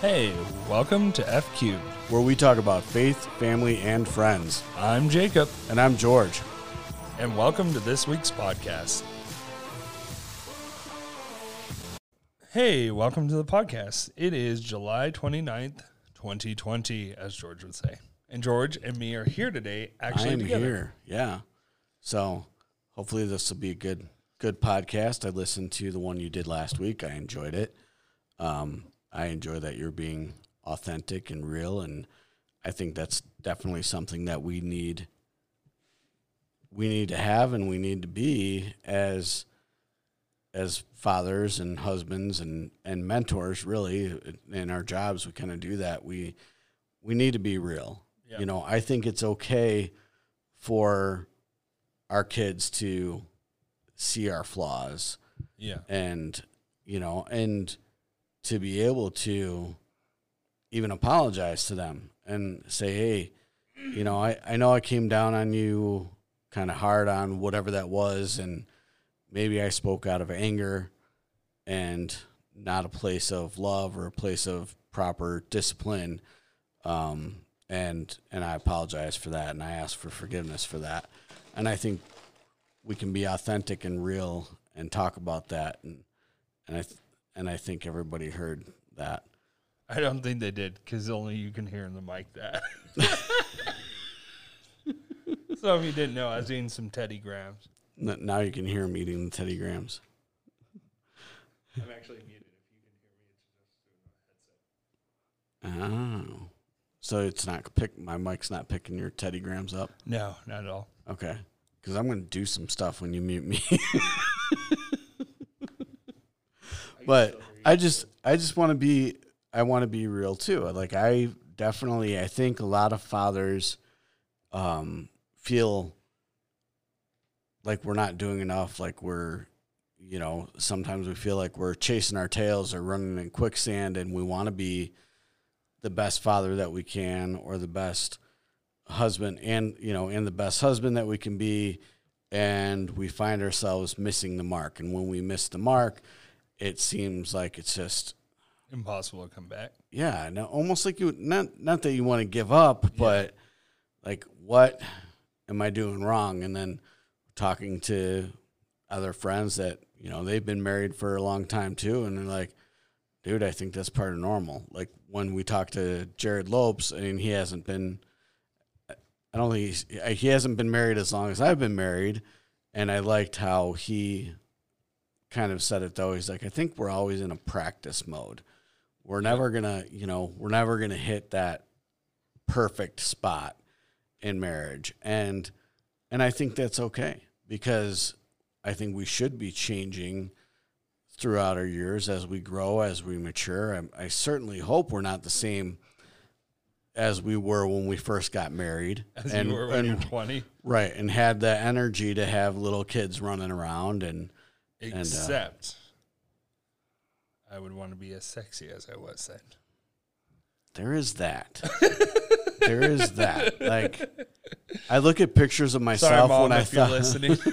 Hey, welcome to F Cubed. where we talk about faith, family, and friends. I'm Jacob, And I'm George. and welcome to this week's podcast. Hey, welcome to the podcast. It is July 29th, 2020, as George would say. And George and me are here today, I actually am together. here. Yeah. So hopefully this will be a good good podcast. I listened to the one you did last week. I enjoyed it. Um, I enjoy that you're being authentic and real and I think that's definitely something that we need we need to have and we need to be as as fathers and husbands and and mentors really in our jobs we kind of do that we we need to be real Yeah. you know i think it's okay for our kids to see our flaws Yeah. and you know and to be able to even apologize to them and say hey you know i, I know i came down on you kind of hard on whatever that was and maybe i spoke out of anger and not a place of love or a place of proper discipline um, and and i apologize for that and i ask for forgiveness for that. And i think we can be authentic and real and talk about that and and I th- and I think everybody heard that. I don't think they did because only you can hear in the mic that. so if you didn't know, I was eating some Teddy Grahams. N- Now you can hear him eating the Teddy Grahams. I'm actually muted if you can hear me. It's just Oh, so it's not pick my mic's not picking your Teddy Grahams up. No, not at all. Okay, because I'm going to do some stuff when you mute me. but I just I just want to be I want to be real too. Like I definitely I think a lot of fathers um feel like we're not doing enough like we're you know sometimes we feel like we're chasing our tails or running in quicksand and we want to be the best father that we can or the best husband and you know and the best husband that we can be and we find ourselves missing the mark and when we miss the mark it seems like it's just Impossible to come back. yeah no, almost like you not not that you want to give up but like what am i doing wrong? And then talking to other friends that you know they've been married for a long time too and they're like dude i think that's part of normal. Like when we talked to jared lopes and he hasn't been i don't think he's, he hasn't been married as long as i've been married and i liked how he kind of said it though. He's like i think we're always in a practice mode. We're never gonna you know we're never gonna hit that perfect spot in marriage. And and i think that's okay because i think we should be changing throughout our years as we grow as we mature. I, I certainly hope we're not the same as we were when we first got married As and, you were when and you're 20. right and had the energy to have little kids running around and uh, Except I would want to be as sexy as I was then. There is that. there is that. Like, I look at pictures of Sorry, myself mom, when I if you're thought. listening.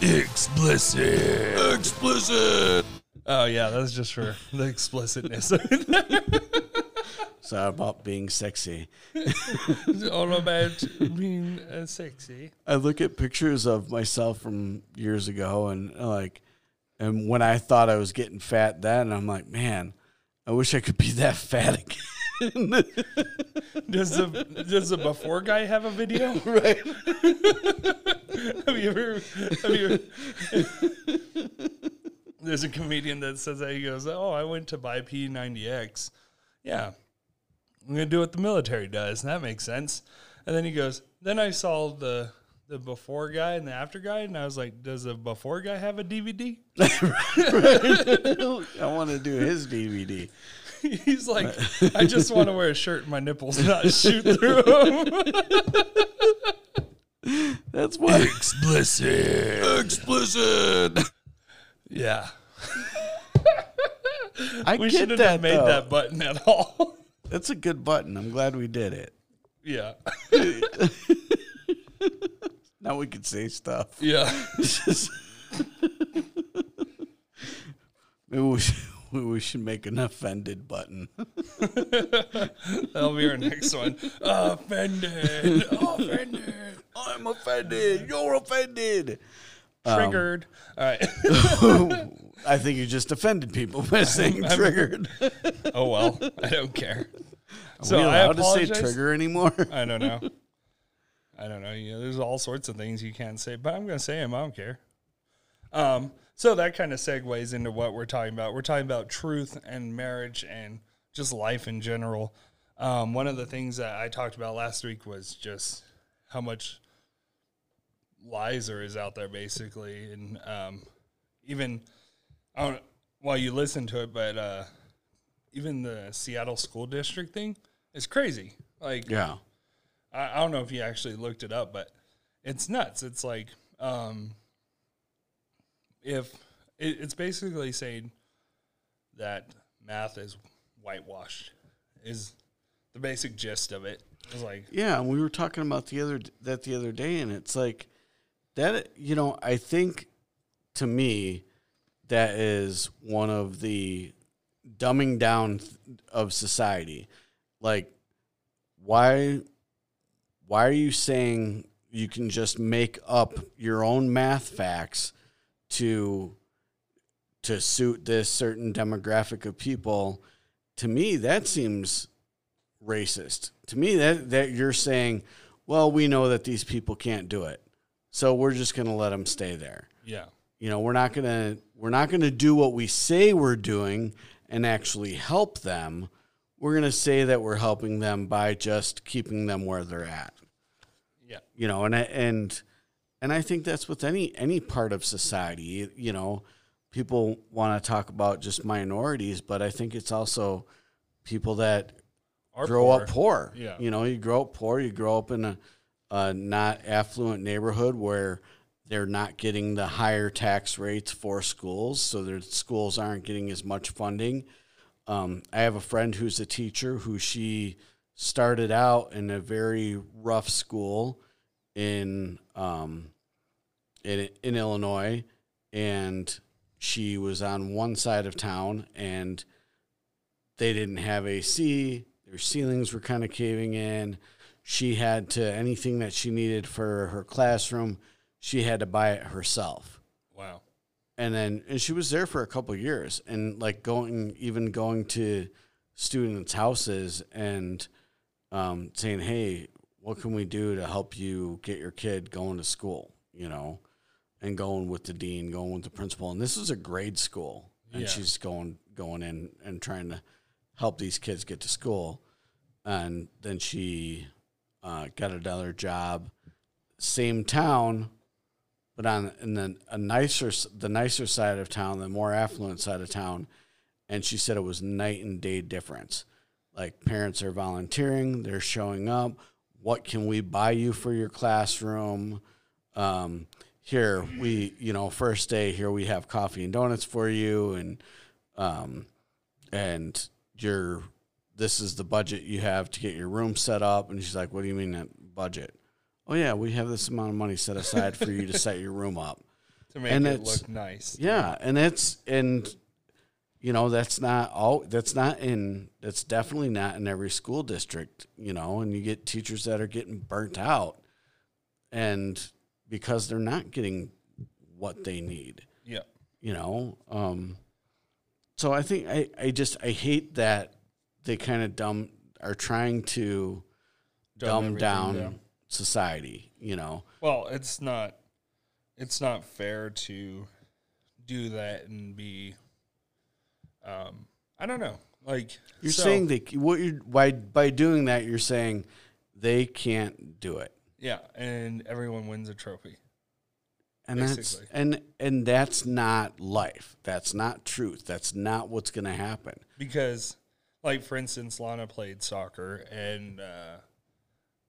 Explicit. Explicit. oh yeah, that's just for the explicitness. so about being sexy. It's all about being uh, sexy. I look at pictures of myself from years ago, and uh, like, and when I thought I was getting fat then, I'm like, man, I wish I could be that fat again. Does the does the before guy have a video? right. have you ever? Have you? There's a comedian that says that he goes, "Oh, I went to buy P90X. Yeah, I'm gonna do what the military does. And that makes sense." And then he goes, "Then I saw the the before guy and the after guy, and I was like, does the before guy have a DVD?" I want to do his DVD. He's like, "I just want to wear a shirt and my nipples not shoot through them." That's what. Explicit. Explicit. yeah, I we get shouldn't that. have made though. that button at all. That's a good button. I'm glad we did it. yeah, Now we can say stuff. yeah. Maybe we should, we should make an offended button. That'll be our next one. Offended. Offended. I'm offended. You're offended. Triggered. All right. I think you just offended people by saying triggered. oh well. I don't care. Are So we I allowed to say trigger anymore? I don't know. I don't know. You know, there's all sorts of things you can't say, but I'm going to say them. I don't care. Um, so that kind of segues into what we're talking about. We're talking about truth and marriage and just life in general. Um, one of the things that I talked about last week was just how much lies is out there, basically, and um, even I don't. While you listen to it, but uh, even the Seattle school district thing is crazy. Like, Yeah. I, I don't know if you actually looked it up, but it's nuts. It's like um, if it, it's basically saying that math is whitewashed is the basic gist of it. It's like Yeah, we were talking about the other that the other day, and it's like that. You know, I think to me that is one of the dumbing down of society. Like, why? Why are you saying you can just make up your own math facts to to suit this certain demographic of people? To me, that seems racist. To me, that that you're saying, well, we know that these people can't do it, so we're just going to let them stay there. yeah, You know, we're not going to we're not going to do what we say we're doing and actually help them. We're going to say that we're helping them by just keeping them where they're at. yeah, You know, and I- and and I think that's with any any part of society. You know, people want to talk about just minorities, but I think it's also people that Are grow poor. up poor. Yeah. You know, you grow up poor, you grow up in a, a not affluent neighborhood where they're not getting the higher tax rates for schools, so their schools aren't getting as much funding. Um, I have a friend who's a teacher who she started out in a very rough school in um, in in Illinois, and she was on one side of town, and they didn't have AC. Their ceilings were kind of caving in. She had to anything that she needed for her classroom, she had to buy it herself. Wow. And then and she was there for a couple of years and like going even going to students' houses and um, saying, "Hey, what can we do to help you get your kid going to school?" You know, and going with the dean, going with the principal. And this is a grade school, and Yeah. she's going going in and trying to help these kids get to school. And then she uh, got another job, same town, but on in the a nicer the nicer side of town, the more affluent side of town. And she said it was night and day difference. Like parents are volunteering, they're showing up. What can we buy you for your classroom? Um, here we, you know, first day here we have coffee and donuts for you, and um, and your this is the budget you have to get your room set up. And she's like, "What do you mean that budget?" Oh yeah, we have this amount of money set aside for you to set your room up. To make And it look nice. Yeah, and it's and you know that's not all. That's not in. That's definitely not in every school district. You know, and you get teachers that are getting burnt out, and because they're not getting what they need. Yeah. You know, um, so I think I I just I hate that they kind of dumb are trying to Dumb dumb, down society. You know, Well, it's not it's not fair to do that and be um I don't know. Like You're so- saying they what you're by by doing that you're saying they can't do it. Yeah, and everyone wins a trophy. And that's and and that's not life. That's not truth. That's not what's going to happen. Because like for instance, Lana played soccer and uh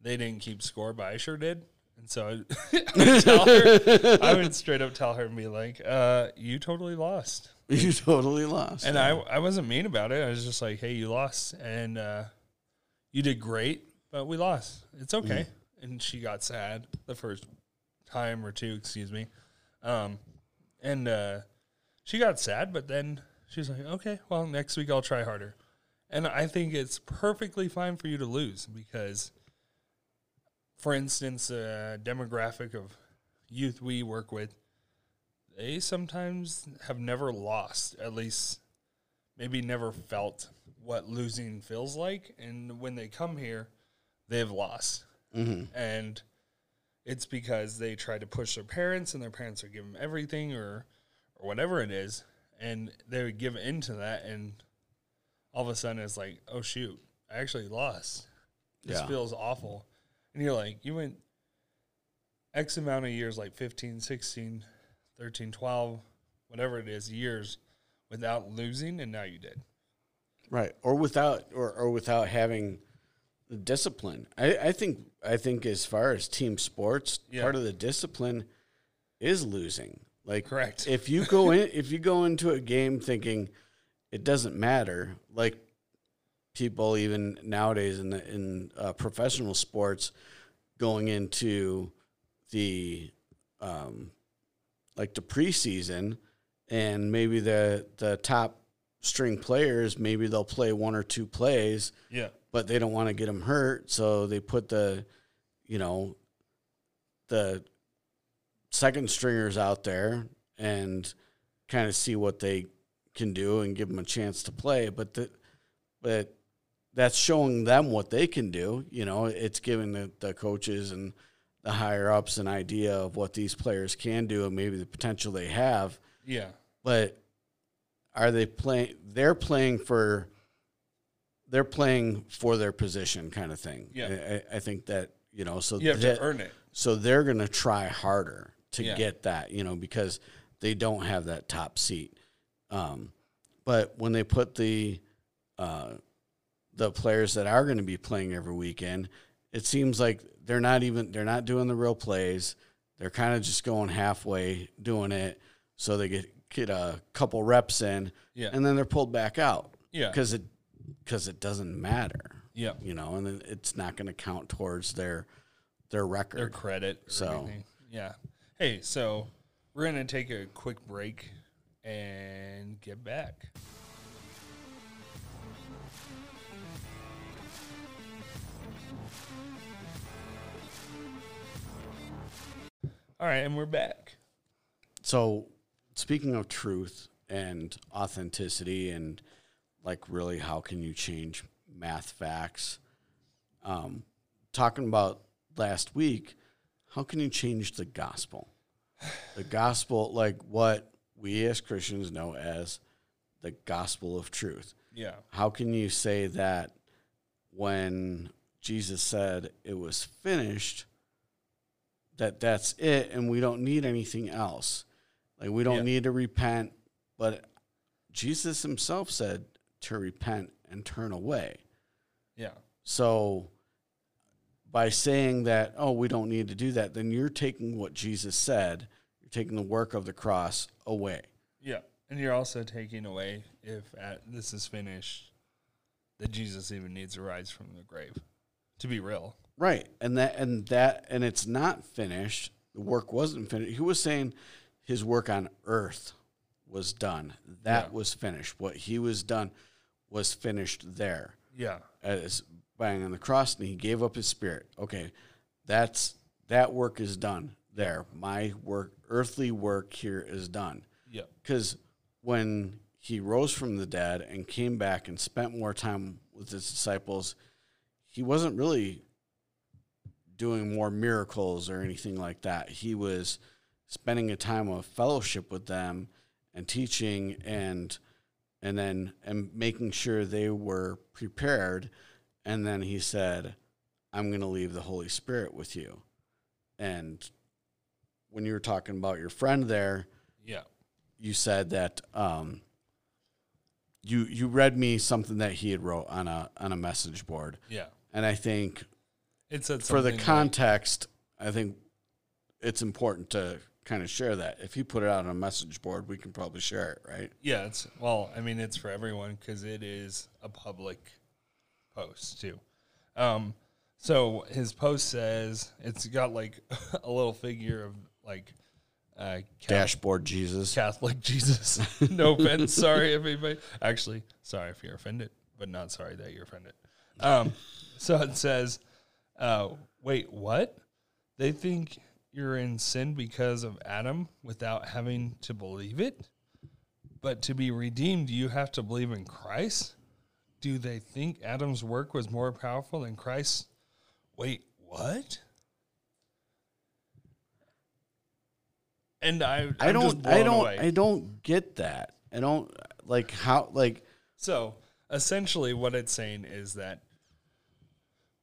they didn't keep score, but I sure did. And so I, I, would tell her, I would straight up tell her and be like, uh, you totally lost. You totally lost. And I, I wasn't mean about it. I was just like, hey, you lost. And uh, you did great, but we lost. It's okay. And she got sad the first time or two, excuse me. Um, and uh, she got sad, but then She's like, okay, well, next week I'll try harder. And I think it's perfectly fine for you to lose because, for instance, a demographic of youth we work with, they sometimes have never lost, at least maybe never felt what losing feels like. And when they come here, they've lost. Mm-hmm. And it's because they try to push their parents and their parents are giving them everything or, or whatever it is. And they would give in to that. And all of a sudden it's like, oh, shoot, I actually lost. This Yeah. feels awful. And you're like, you went X amount of years, like 15, 16, 13, 12, whatever it is, years without losing, and now you did. Right. Or without or, or without having the discipline. I, I think I think as far as team sports, Yeah. part of the discipline is losing. Like Correct. if you go in if you go into a game thinking it doesn't matter, like people even nowadays in the, in uh, professional sports going into the um, like the preseason and maybe the the top string players maybe they'll play one or two plays Yeah. but they don't want to get them hurt so they put the you know the second stringers out there and kind of see what they can do and give them a chance to play but the, but that's showing them what they can do you know it's giving the, the coaches and the higher ups an idea of what these players can do and maybe the potential they have Yeah. but are they playing they're playing for they're playing for their position kind of thing Yeah. I, I- think that you know so You have that- to earn it. so they're going to try harder to Yeah. get that you know because they don't have that top seat um, but when they put the uh, the players that are going to be playing every weekend it seems like they're not even they're not doing the real plays they're kind of just going halfway doing it so they get get a couple reps in Yeah. and then they're pulled back out Yeah. because it because it doesn't matter Yeah. you know and it- it's not going to count towards their their record Their credit. So- anything. yeah. Hey, so we're going to take a quick break and get back. All right, and we're back. So, speaking of truth and authenticity, and like really, how can you change math facts? Um, talking about last week, how can you change the gospel? The gospel, like what we as Christians know as the gospel of truth. Yeah. How can you say that when Jesus said it was finished, that that's it and we don't need anything else? Like we don't Yeah. need to repent, but Jesus himself said to repent and turn away. Yeah. So by saying that, oh, we don't need to do that, then you're taking what Jesus said, taking the work of the cross away. Yeah. And you're also taking away if at, this is finished that Jesus even needs to rise from the grave. To be real. Right. And that and that and it's not finished. The work wasn't finished. He was saying his work on earth was done. That Yeah. was finished. What he was done was finished there. Yeah. As bang on the cross and he gave up his spirit. Okay. That's that work is done there. My work earthly work here is done. Yeah. Because when he rose from the dead and came back and spent more time with his disciples, he wasn't really doing more miracles or anything like that. He was spending a time of fellowship with them and teaching and and then and making sure they were prepared. And then he said, I'm going to leave the Holy Spirit with you. And when you were talking about your friend there, Yeah. you said that um, you you read me something that he had wrote on a on a message board, Yeah. and I think It said for the something like- context, I think it's important to kind of share that. If you put it out on a message board, we can probably share it, right? Yeah, it's well, I mean, it's for everyone because it is a public post too. Um, so his post says it's got like a little figure of like uh, Catholic, Dashboard Jesus. Catholic Jesus. no offense. Sorry, everybody. Actually, sorry if you're offended, but not sorry that you're offended. Um, so it says, uh, wait, what? They think you're in sin because of Adam without having to believe it? But to be redeemed, you have to believe in Christ? Do they think Adam's work was more powerful than Christ? Wait, what? And I, I I'm just don't. I blown don't. away. I don't get that. I don't like how like So essentially, what it's saying is that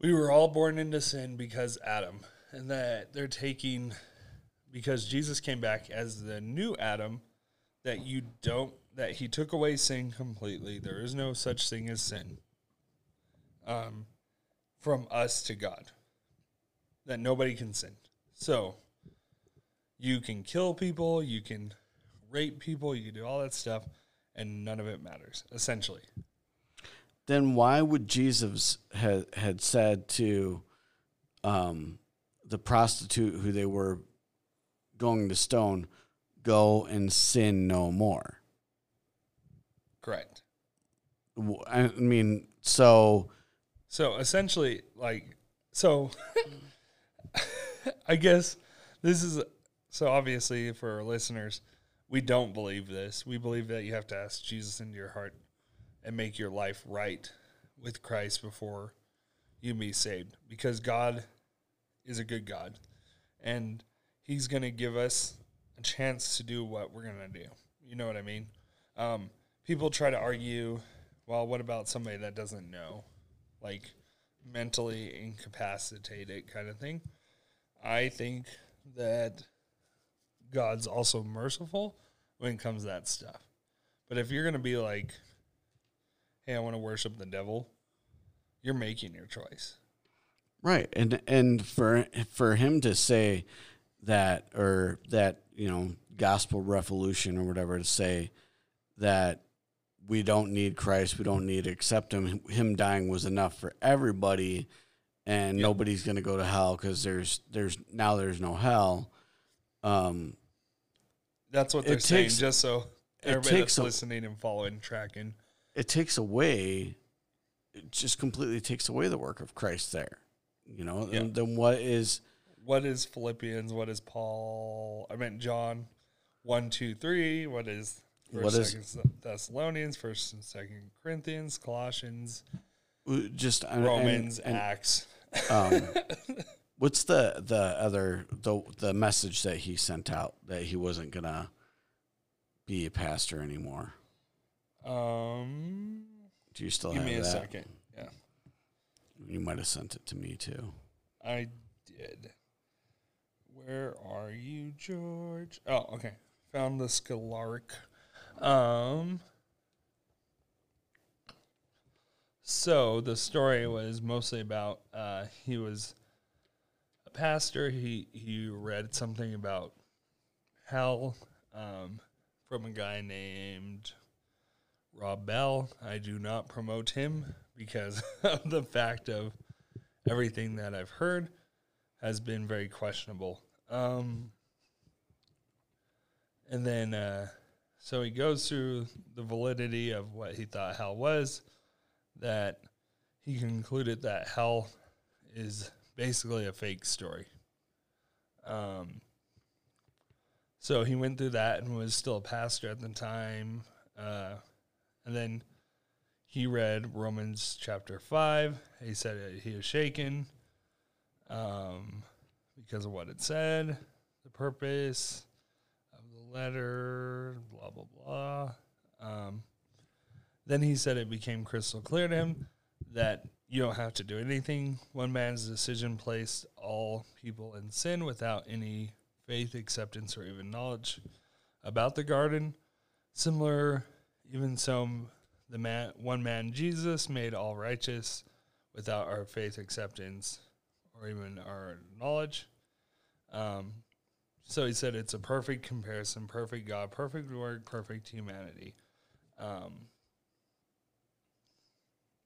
we were all born into sin because Adam, and that they're taking because Jesus came back as the new Adam, that you don't that he took away sin completely. There is no such thing as sin. Um, from us to God, that nobody can sin. So you can kill people, you can rape people, you can do all that stuff, and none of it matters. Essentially, then why would Jesus had had said to um, the prostitute who they were going to stone, "Go and sin no more"? correct. I mean, so So essentially, like, so I guess this is so obviously for our listeners, we don't believe this. We believe that you have to ask Jesus into your heart and make your life right with Christ before you be saved because God is a good God and he's going to give us a chance to do what we're going to do. You know what I mean? Um, people try to argue, well, what about somebody that doesn't know? Like mentally incapacitated kind of thing. I think that God's also merciful when it comes to that stuff. But if you're going to be like, hey, I want to worship the devil, you're making your choice. Right. And and for for him to say that or that, you know, gospel revolution or whatever to say that we don't need Christ, we don't need to accept him. Him dying was enough for everybody and Yep. nobody's going to go to hell cuz there's there's now there's no hell. Um That's what they're saying, takes- just so it everybody that's a- listening and following, tracking. it takes away it just completely takes away the work of Christ there. You know, Yeah. and then what is What is Philippians? What is Paul? I meant John 1, 2, 3. What is First, What is- Thessalonians, First and Second Corinthians, Colossians, just Romans, and- and- Acts. Um, what's the the other the the message that he sent out that he wasn't gonna be a pastor anymore? Um, Do you still have it? give me a that? second. Yeah, You might have sent it to me too. I did. Where are you, George? Oh, okay. Found the Scalaric. Um. So the story was mostly about uh, he was pastor. He he read something about hell um, from a guy named Rob Bell. I do not promote him because of the fact of everything that I've heard has been very questionable. Um, and then, uh, so he goes through the validity of what he thought hell was, that he concluded that hell is basically a fake story. Um, so he went through that and was still a pastor at the time. Uh, and then he read Romans chapter 5. He said he was shaken um, because of what it said, the purpose of the letter, blah, blah, blah. Um, then he said it became crystal clear to him that you don't have to do anything. One man's decision placed all people in sin without any faith, acceptance, or even knowledge about the garden. Similar, even so, the man, one man, Jesus, made all righteous without our faith, acceptance, or even our knowledge. Um, so he said it's a perfect comparison, perfect God, perfect work, perfect humanity. Um,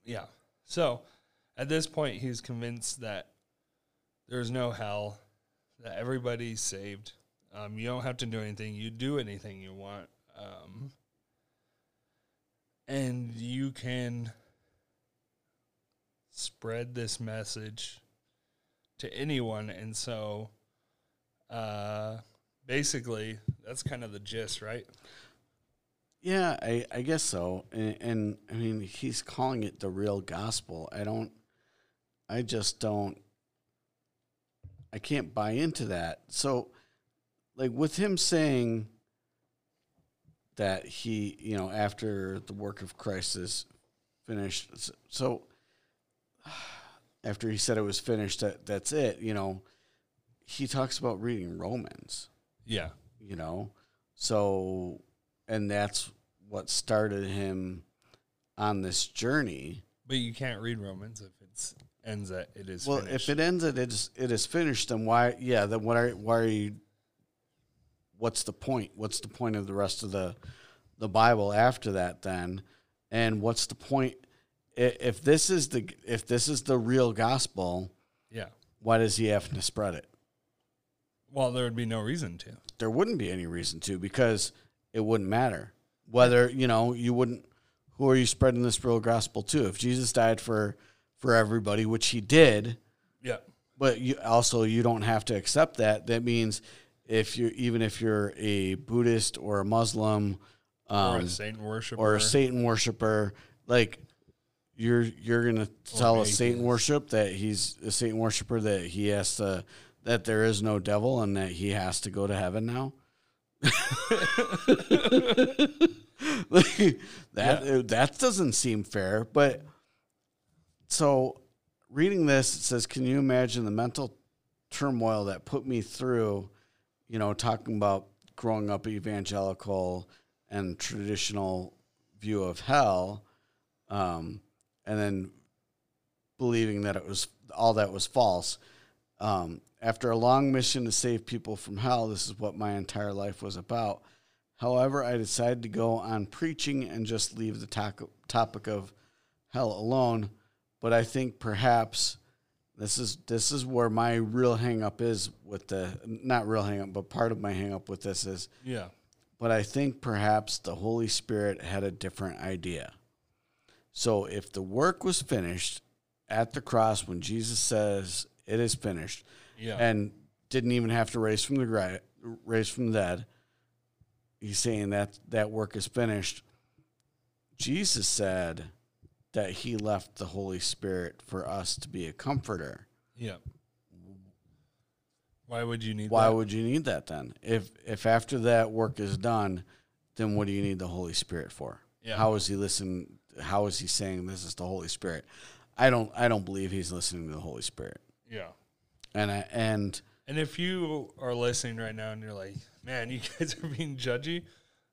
yeah. So at this point, he's convinced that there's no hell, that everybody's saved. Um, you don't have to do anything. You do anything you want. Um, and you can spread this message to anyone. And so, uh, basically, that's kind of the gist, right? Yeah, I, I guess so. And, and I mean, he's calling it the real gospel. I don't, I just don't, I can't buy into that. So, like, with him saying that he, you know, after the work of Christ is finished, so after he said it was finished, that that's it, you know, he talks about reading Romans Yeah. you know so and that's what started him on this journey But you can't read Romans if it's ends at it is well finished. if it ends at it is it is finished then why yeah then what are why are you what's the point what's the point of the rest of the the bible after that then and what's the point if this is the if this is the real gospel yeah. why does he have to spread it Well, there would be no reason to. there wouldn't be any reason to because it wouldn't matter whether you know you wouldn't who are you spreading this real gospel to if jesus died for for everybody which he did Yeah. but you also you don't have to accept that that means if you're even if you're a buddhist or a muslim Or um, a Satan worshiper. or a satan worshiper like you're you're gonna tell a satan worship that he's a satan worshiper that he has to that there is no devil and that he has to go to heaven now Like, that that doesn't seem fair but so reading this it says can you imagine the mental turmoil that put me through you know talking about growing up evangelical and traditional view of hell um, and then believing that it was all that was false? Um, after a long mission to save people from hell this is what my entire life was about. However i decided to go on preaching and just leave the to- topic of hell alone but i think perhaps this is this is where my real hang up is with the not real hang up but part of my hang up with this is yeah. but I think perhaps the Holy Spirit had a different idea. So if the work was finished at the cross when Jesus says it is finished, Yeah. and didn't even have to raise from the gra- raise from the dead, he's saying that that work is finished. Jesus said that he left the Holy Spirit for us to be a comforter. yeah. Why would you need Why that? would you need that then? If if after that work is done, then what do you need the Holy Spirit for? Yeah. How is he listening? How is he saying this is the Holy Spirit? I don't I don't believe he's listening to the Holy Spirit. yeah. And I and And if you are listening right now and you're like, man, you guys are being judgy,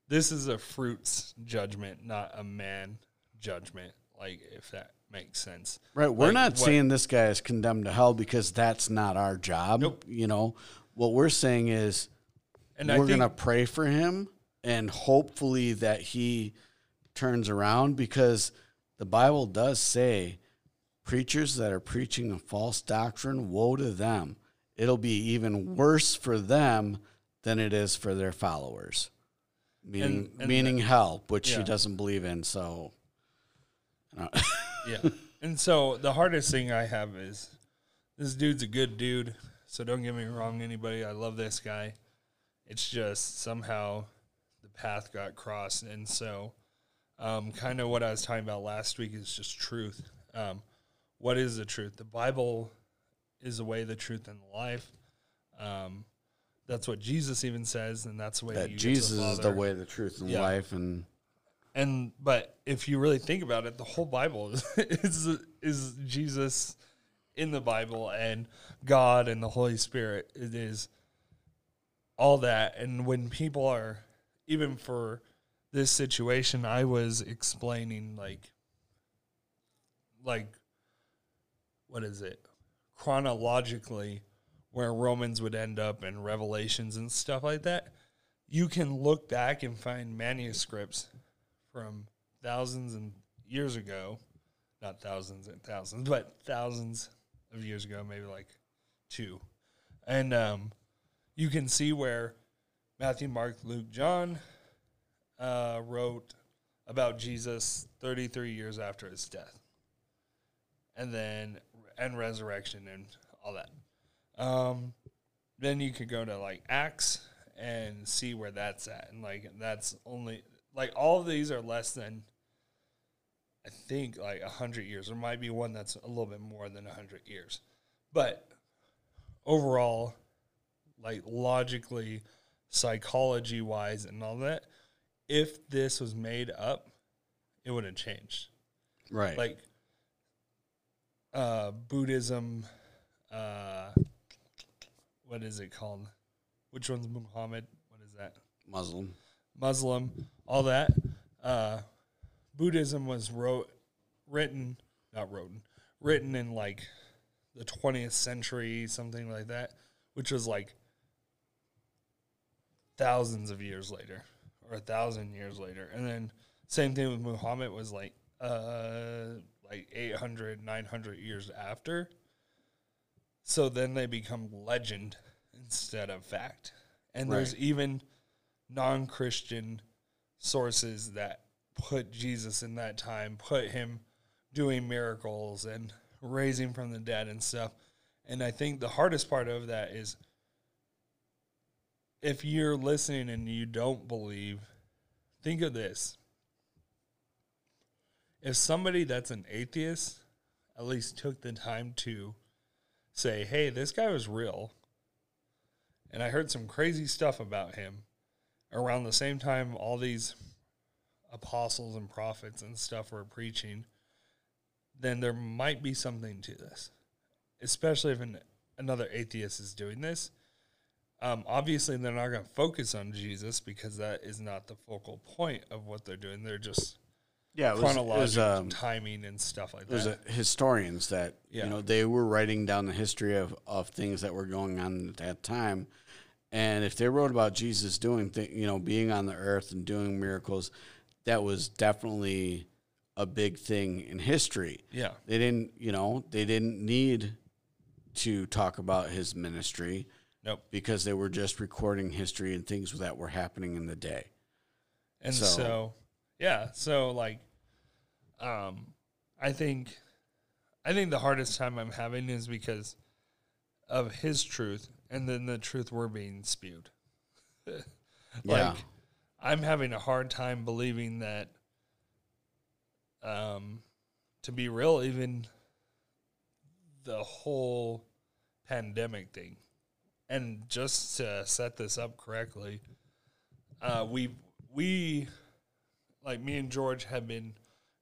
this is a fruits judgment, not a man judgment. Like, if that makes sense. right, we're Like, not what- saying this guy is condemned to hell because that's not our job. Nope. You know, what we're saying is And we're gonna pray for him and hopefully that he turns around because the Bible does say preachers that are preaching a false doctrine, woe to them. It'll be even worse for them than it is for their followers. Meaning And- and meaning hell, which yeah. he doesn't believe in, so yeah. And so the hardest thing I have is this dude's a good dude. So don't get me wrong, anybody. I love this guy. It's just somehow the path got crossed. And so, um, kind of what I was talking about last week is just truth. Um, what is the truth? The Bible is the way, the truth, and the life. Um, that's what Jesus even says, and that's the way that Jesus the is the way, the truth, and Yeah. life and And but if you really think about it, the whole Bible is is, is Jesus in the Bible and God and the Holy Spirit. It is all that. And when people are even for this situation, I was explaining like like what is it? Chronologically where Romans would end up and Revelations and stuff like that. You can look back and find manuscripts from thousands and years ago, not thousands and thousands, but thousands of years ago, maybe like two. And um, you can see where Matthew, Mark, Luke, John uh, wrote about Jesus 33 years after his death, and then and resurrection and all that. Um, then you could go to like Acts and see where that's at, and like that's only like all of these are less than I think like a hundred years. There might be one that's a little bit more than a hundred years, but overall, like logically, psychology wise, and all that, if this was made up, it would have changed. Right. Like uh, Buddhism, uh, what is it called? Which one's Muhammad? What is that? Muslim. Muslim, all that. Uh, Buddhism was wrote, written, not written, written in like the 20th century, something like that, which was like thousands of years later or a thousand years later. And then same thing with Muhammad was like, uh, like 800, 900 years after. So then they become legend instead of fact. And there's even non Christian sources that put Jesus in that time, put him doing miracles and raising from the dead and stuff. And I think the hardest part of that is if you're listening and you don't believe, think of this. If somebody that's an atheist at least took the time to say, hey, this guy was real, and I heard some crazy stuff about him around the same time all these apostles and prophets and stuff were preaching, then there might be something to this, especially if an, another atheist is doing this. Um, obviously, they're not going to focus on Jesus because that is not the focal point of what they're doing. They're just Yeah, it was, it chronological um, timing and stuff like there's that. There's historians that Yeah. you know they were writing down the history of, of things that were going on at that time and if they wrote about jesus doing th- you know being on the earth and doing miracles that was definitely a big thing in history. Yeah, they didn't you know they didn't need to talk about his ministry nope. because they were just recording history and things that were happening in the day. And So- so, yeah, so like, um, I think, I think the hardest time I'm having is because of his truth, and then the truth we're being spewed. like, Yeah. I'm having a hard time believing that, um, to be real, even the whole pandemic thing, and just to set this up correctly, uh, we we like me and George have been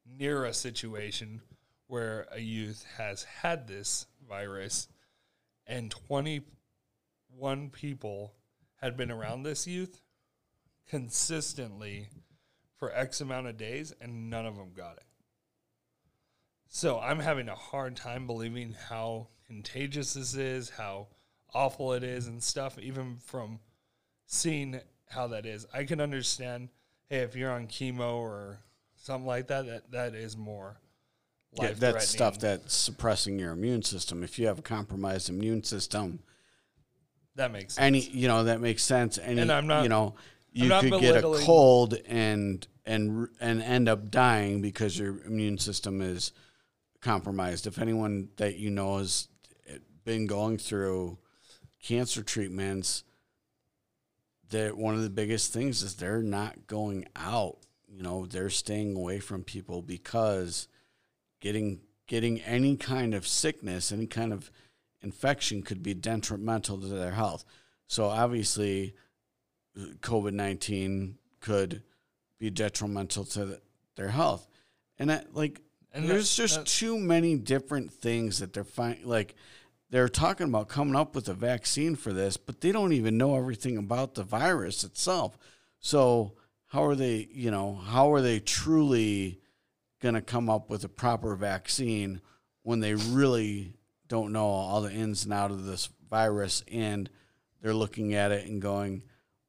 near a situation where a youth has had this virus and 21 people had been around this youth consistently for X amount of days and none of them got it. So I'm having a hard time believing how contagious this is, how awful it is and stuff, even from seeing how that is. I can understand, hey, if you're on chemo or something like that, that, that is more Yeah, that's stuff that's suppressing your immune system. If you have a compromised immune system, that makes sense. any you know that makes sense. Any And I'm not- you know you could get a cold and and and end up dying because your immune system is compromised. If anyone that you know has been going through cancer treatments, that one of the biggest things is they're not going out. You know, they're staying away from people because getting getting any kind of sickness, any kind of infection could be detrimental to their health. So obviously, COVID nineteen could be detrimental to th- their health, and that like And there's that- just too many different things that they're finding. Like they're talking about coming up with a vaccine for this, but they don't even know everything about the virus itself. So how are they? You know, how are they truly going to come up with a proper vaccine when they really don't know all the ins and out of this virus and they're looking at it and going,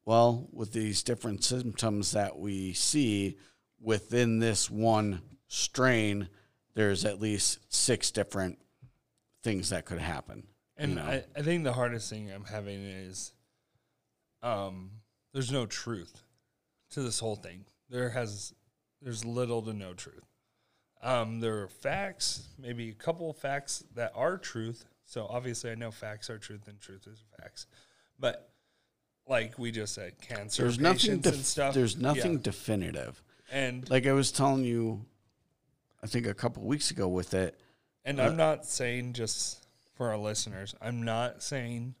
well, with these different symptoms that we see within this one strain, there's at least six different things that could happen. And you know? I, I think the hardest thing I'm having is um there's no truth to this whole thing. There has there's little to no truth. Um, there are facts, maybe a couple of facts that are truth. So obviously, I know facts are truth and truth is facts. But like we just said, cancer There's nothing. Def- and stuff. There's nothing Yeah. definitive. And Like I was telling you, I think a couple weeks ago with it. And I'm not saying just for our listeners, I'm not saying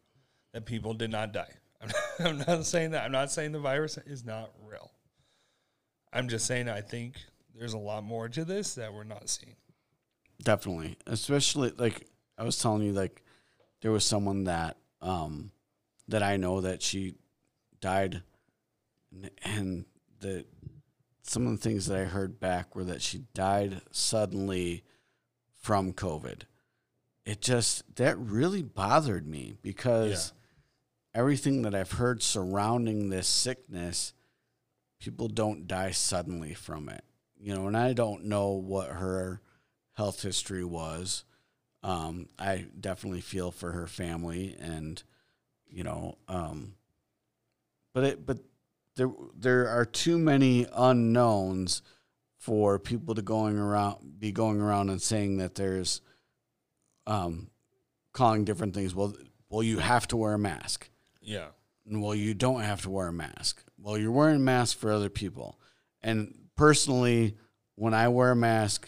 that people did not die. I'm not, I'm not saying that. I'm not saying the virus is not real. I'm just saying I think there's a lot more to this that we're not seeing. Definitely, especially like I was telling you, like there was someone that um that I know that she died, and, and the some of the things that I heard back were that she died suddenly from COVID. It just that really bothered me because everything that I've heard surrounding this sickness, people don't die suddenly from it. You know, and I don't know what her health history was. Um, I definitely feel for her family, and you know, um, but it, but there there are too many unknowns for people to going around be going around and saying that there's um, calling different things. Well, well, you have to wear a mask. Yeah. And, Well, you don't have to wear a mask. Well, you're wearing a mask for other people. And personally, when I wear a mask,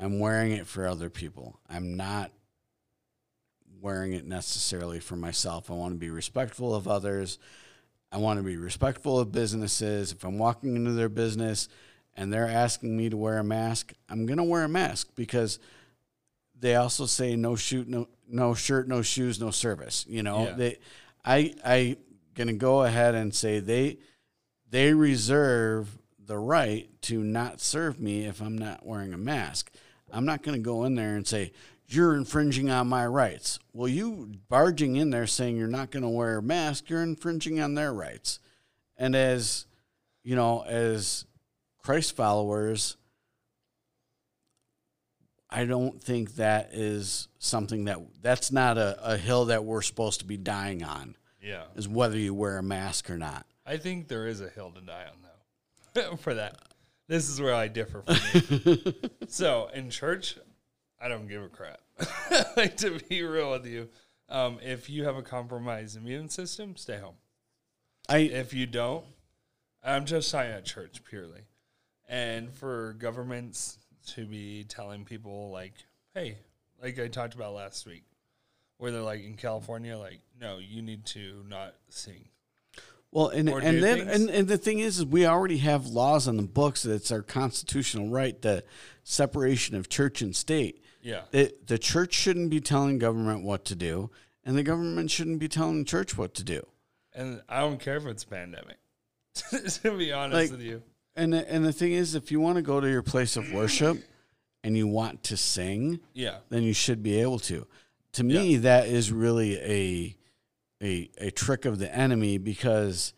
I'm wearing it for other people. I'm not wearing it necessarily for myself. I want to be respectful of others. I want to be respectful of businesses. If I'm walking into their business and they're asking me to wear a mask, I'm going to wear a mask because they also say no shoot no no shirt no shoes no service you know Yeah. they i i gonna go ahead and say they they reserve the right to not serve me if i'm not wearing a mask i'm not gonna go in there and say you're infringing on my rights well you barging in there saying you're not gonna wear a mask you're infringing on their rights and as you know as christ followers I don't think that is something that that's not a, a hill that we're supposed to be dying on Yeah. is whether you wear a mask or not. I think there is a hill to die on. for that. This is where I differ from you. so in church, I don't give a crap. like to be real with you. Um, if you have a compromised immune system, stay home. I If you don't, I'm just talking at church purely. And for governments to be telling people like, hey, like I talked about last week, where they're like in California, like, no, you need to not sing. Well and or and then things. and, and the thing is, is we already have laws on the books that it's our constitutional right the separation of church and state. Yeah. The the church shouldn't be telling government what to do, and the government shouldn't be telling the church what to do. And I don't care if it's pandemic. to be honest Like- with you. And the, and the thing is, if you want to go to your place of worship and you want to sing, Yeah. then you should be able to. To me, that is really a a a trick of the enemy because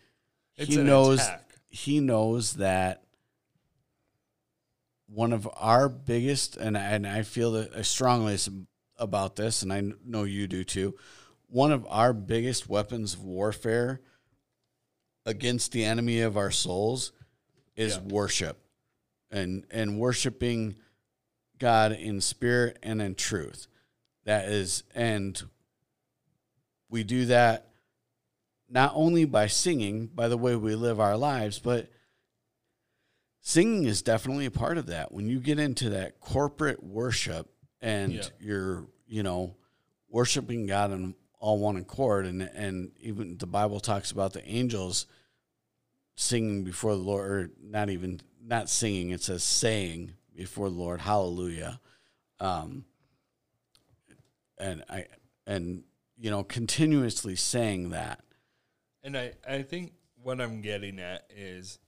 It's he knows attack. he knows that one of our biggest and and I feel that I strongly about this, and I know you do too. One of our biggest weapons of warfare against the enemy of our souls is Yeah. worship, and and worshiping God in spirit and in truth. That is, and we do that not only by singing, by the way we live our lives, but singing is definitely a part of that. When you get into that corporate worship and Yeah. you're, you know, worshiping God in all one accord, and and even the Bible talks about the angels singing before the Lord, or not even not singing, it says saying before the Lord, Hallelujah. Um, and I and you know continuously saying that. And I, I think what I'm getting at is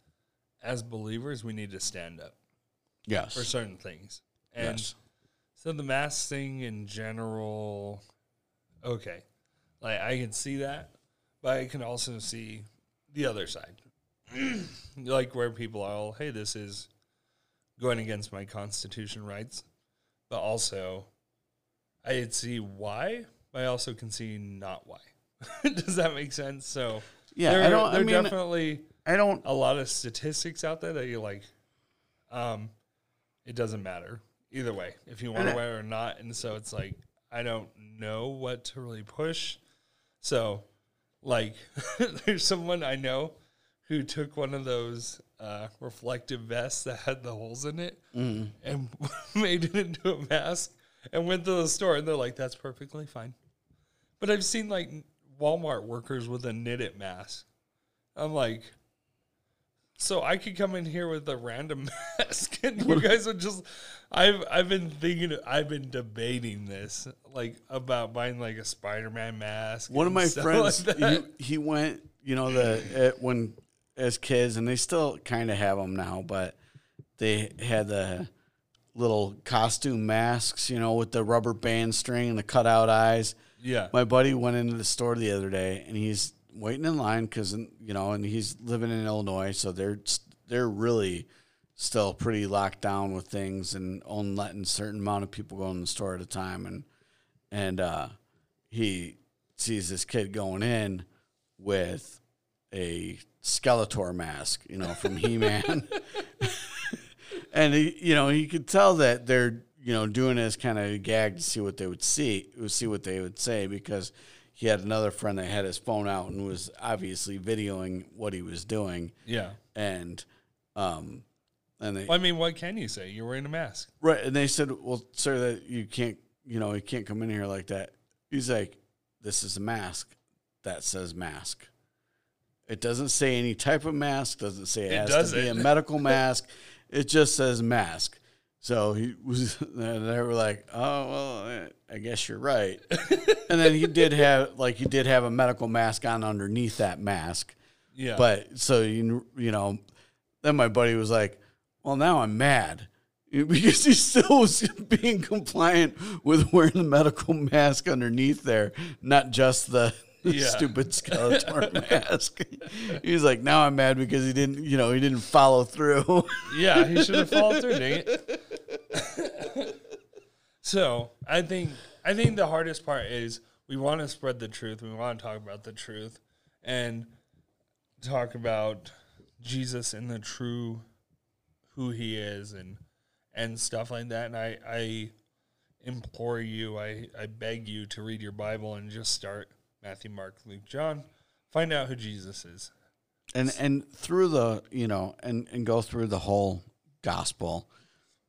as believers, we need to stand up Yes. for certain things. And yes. so the mask thing in general, okay. Like I can see that, but I can also see the other side. like where people are all, hey, this is going against my constitution rights. But also I could see why, but I also can see not why. Does that make sense? So Yeah, there, I don't. there I mean, definitely I don't. a lot of statistics out there that you're like, um, it doesn't matter either way if you want to wear it or not. And so it's like I don't know what to really push. So, like, there's someone I know who took one of those uh, reflective vests that had the holes in it Mm-hmm. and made it into a mask and went to the store and they're like, that's perfectly fine. But I've seen like Walmart workers with a knitted mask. I'm like, so I could come in here with a random mask and you guys would just I've I've been thinking I've been debating this like about buying like a Spider-Man mask. One of my friends, like he, he went, you know, the uh, when as kids, and they still kind of have them now, but they had the little costume masks, you know, with the rubber band string and the cutout eyes. Yeah. My buddy went into the store the other day, and he's waiting in line because you know, and he's living in Illinois, so they're they're really still pretty locked down with things and only letting a certain amount of people go in the store at a time, and and uh, he sees this kid going in with a Skeletor mask, you know, from He Man. and he, you know, you could tell that they're, you know, doing this kind of gag to see what they would see, see what they would say, because he had another friend that had his phone out and was obviously videoing what he was doing, Yeah. and, um, and they Well, I mean, what can you say? You're wearing a mask. right, and they said, well, sir, that you can't, you know, you can't come in here like that. He's like, this is a mask that says mask. It doesn't say any type of mask. Doesn't say it, It has to be a medical mask. It just says mask. So he was, and they were like, "Oh well, I guess you're right." and then he did have, like, he did have a medical mask on underneath that mask. Yeah. But so you you know, then my buddy was like, "Well, now I'm mad." Because he still was being compliant with wearing the medical mask underneath there, not just the Yeah. stupid Skeletor mask. He's like, now I'm mad because he didn't, you know, he didn't follow through. Yeah, he should have followed through, dang it. so I think I think the hardest part is we want to spread the truth. We want to talk about the truth and talk about Jesus and the true who he is and and stuff like that. And I I implore you, I, I beg you to read your Bible and just start Matthew, Mark, Luke, John. Find out who Jesus is. and and through the, you know, and and go through the whole gospel.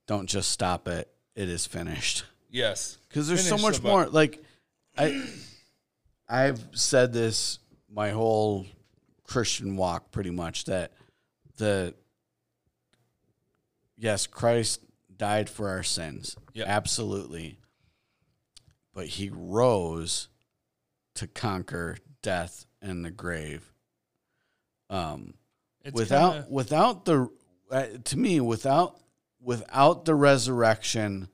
Don't just stop it. it is finished. Yes. because there's so much more. Like, I, I've said this my whole Christian walk, pretty much that the yes, Christ died for our sins, Yeah. absolutely, but He rose to conquer death and the grave. Um, It's without kinda- without the uh, to me without without the resurrection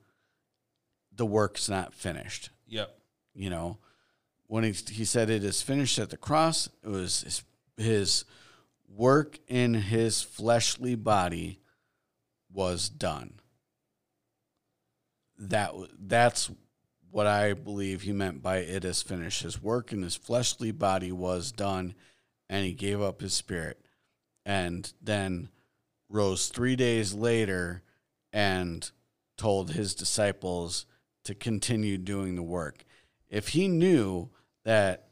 the work's not finished. Yep. you know when he, he said it is finished at the cross it was his, his work in his fleshly body was done. That that's what i believe he meant by it is finished. His work in his fleshly body was done and he gave up his spirit and then rose 3 days later and told his disciples to continue doing the work if he knew that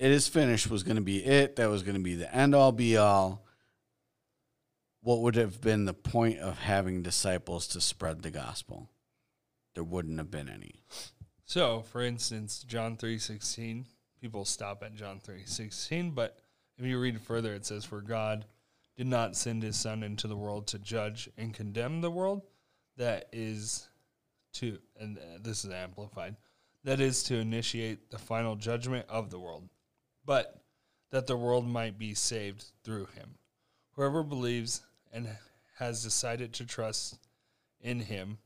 it is finished was going to be it, that was going to be the end all be all, what would have been the point of having disciples to spread the gospel? There wouldn't have been any. So, for instance, John 3:16, people stop at John 3:16, but if you read further it says for God did not send his son into the world to judge and condemn the world, that is to and uh, this is amplified. That is to initiate the final judgment of the world, but that the world might be saved through him. Whoever believes and has decided to trust in him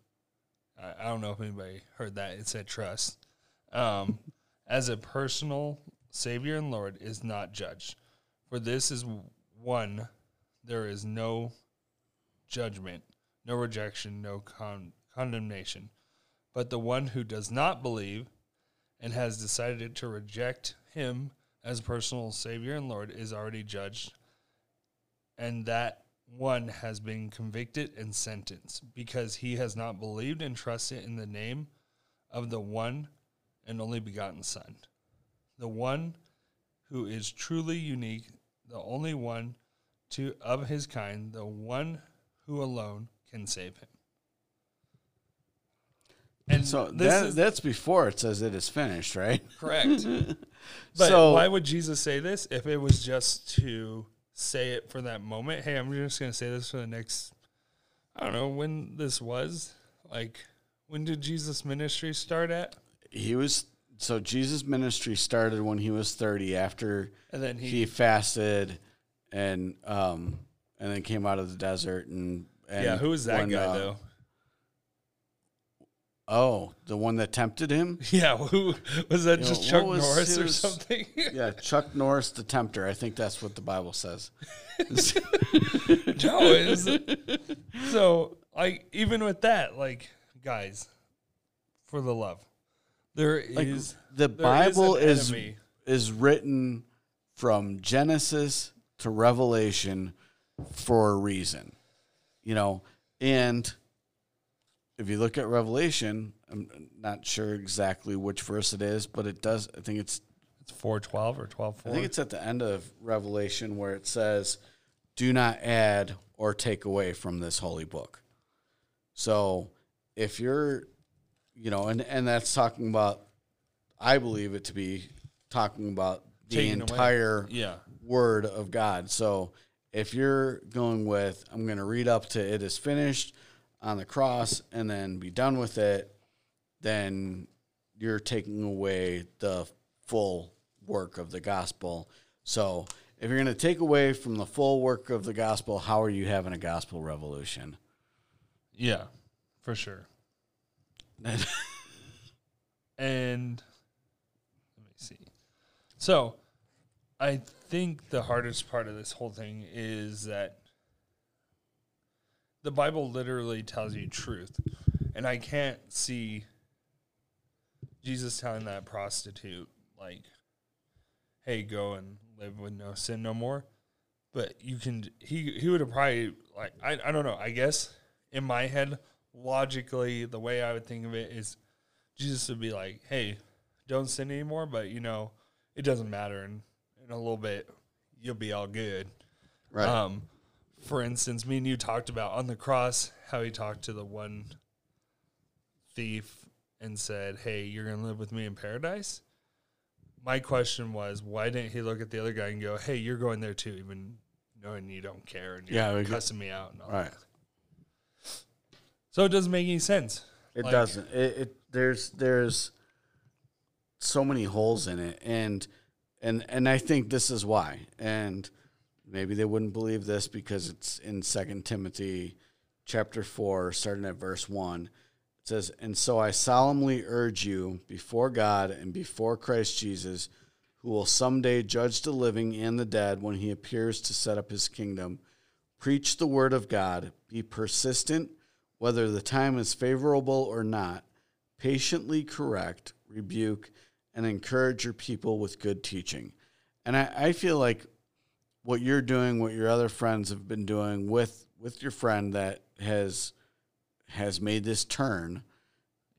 I, I don't know if anybody heard that. It said trust. Um, as a personal Savior and Lord is not judged. For this is one, there is no judgment, no rejection, no con- condemnation. But the one who does not believe and has decided to reject him as personal Savior and Lord is already judged, and that one has been convicted and sentenced because he has not believed and trusted in the name of the one and only begotten Son, the one who is truly unique, the only one to of his kind, the one who alone can save him. And So that, is that's before it says it is finished, right? correct. But So- why would Jesus say this if it was just to say it for that moment? Hey, I'm just going to say this for the next, I don't know when this was. Like, when did Jesus' ministry start at? He was so Jesus' ministry started when he was 30 after And then he, he fasted and um and then came out of the desert and, and yeah, who was that when, guy uh, though? Oh, the one that tempted him? Yeah, who was that? You just what Chuck was Norris or something? Yeah, Chuck Norris the tempter. I think that's what the Bible says. no, it's, so like even with that, like guys, for the love, there is Like the there Bible an is is written from Genesis to Revelation for a reason. You know, and if you look at Revelation, I'm not sure exactly which verse it is, but it does I think it's It's four twelve or twelve I think it's at the end of Revelation where it says, "Do not add or take away from this holy book." So, if you're, you know, and and that's talking about, I believe it to be talking about the Taking away. entire yeah, word of God. So, if you're going with, I'm going to read up to it is finished on the cross and then be done with it, then you're taking away the full work of the gospel. So, if you're going to take away from the full work of the gospel, how are you having a gospel revolution? yeah, for sure. And let me see. So, I think the hardest part of this whole thing is that the Bible literally tells you truth. And I can't see Jesus telling that prostitute, like, hey, go and live with no sin no more. But you can, he, he would have probably, like, I, I don't know. I guess in my head, logically, the way I would think of it is Jesus would be like, hey, don't sin anymore, but, you know, it doesn't matter. And in a little bit, you'll be all good. Right. Um, for instance, me and you talked about on the cross how he talked to the one thief and said, "Hey, you're gonna live with me in paradise." My question was, why didn't he look at the other guy and go, "Hey, you're going there too," even knowing you don't care and you're Yeah, cussing me out and all right. that. So it doesn't make any sense. It Like- doesn't. It, it there's there's so many holes in it, and and and I think this is why. And maybe they wouldn't believe this because it's in Second Timothy, chapter four, starting at verse one. It says, "And so I solemnly urge you before God and before Christ Jesus, who will someday judge the living and the dead when He appears to set up His kingdom." Preach the word of God. Be persistent, whether the time is favorable or not. Patiently correct, rebuke, and encourage your people with good teaching. And I, I feel like what you're doing, what your other friends have been doing with with your friend that has has made this turn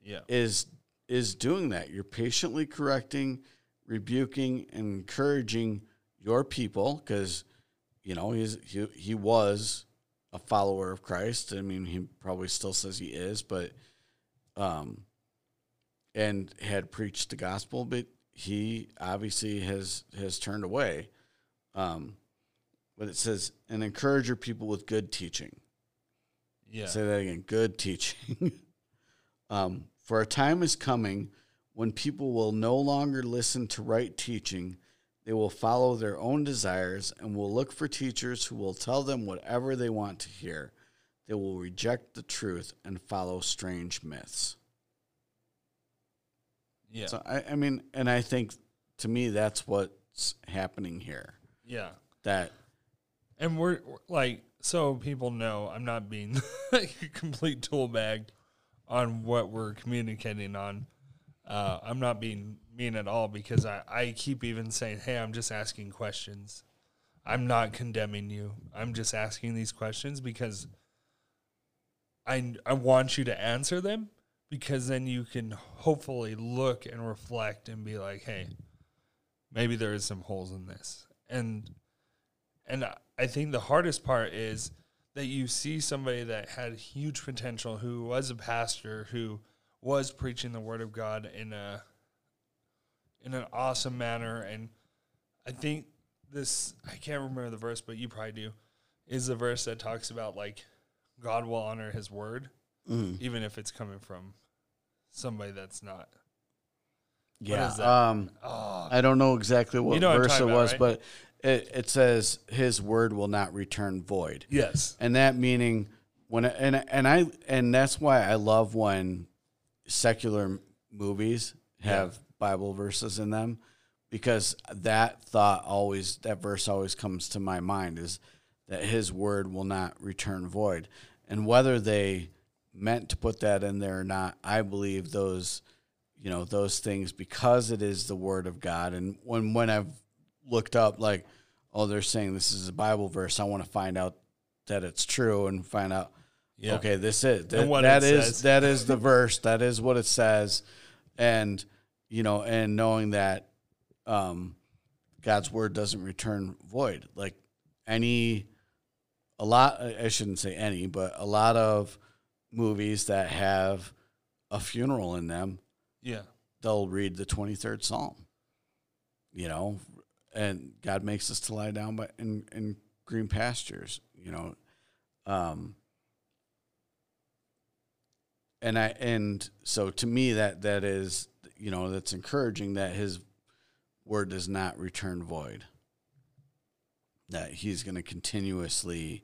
Yeah. is is doing that. You're patiently correcting, rebuking, and encouraging your people because you know he's he he was a follower of Christ. I mean, he probably still says he is, but um, and had preached the gospel, but he obviously has has turned away. Um, but it says, and encourage your people with good teaching. Yeah. Say that again. Good teaching. um, for a time is coming when people will no longer listen to right teaching. They will follow their own desires and will look for teachers who will tell them whatever they want to hear. They will reject the truth and follow strange myths. Yeah. So I, I mean, and I think to me that's what's happening here. yeah. That And we're we're- like, so people know I'm not being like a complete tool bag on what we're communicating on. Uh, I'm not being mean at all because I, I keep even saying, hey, I'm just asking questions. I'm not condemning you. I'm just asking these questions because I, I want you to answer them because then you can hopefully look and reflect and be like, hey, maybe there is some holes in this. And and I- think the hardest part is that you see somebody that had huge potential who was a pastor who was preaching the word of God in a in an awesome manner and I think this I can't remember the verse but you probably do is the verse that talks about like God will honor his word Mm. even if it's coming from somebody that's not Yeah. Um, oh I don't know exactly what You know what verse it talking about, was, right? but it, it says his word will not return void. yes and that meaning when and and I and that's why I love when secular movies have Bible verses in them because that thought always that verse always comes to my mind is that his word will not return void and whether they meant to put that in there or not I believe those you know those things because it is the word of God and when when I've looked up like oh they're saying this is a Bible verse I want to find out that it's true and find out Yeah. okay this is that, that is says. that is the verse that is what it says and you know and knowing that um God's word doesn't return void like any a lot I shouldn't say any but a lot of movies that have a funeral in them yeah. they'll read the 23rd psalm you know? And god makes us to lie down by in, in green pastures you know? Um and i and so to me that that is you know that's encouraging that his word does not return void that he's going to continuously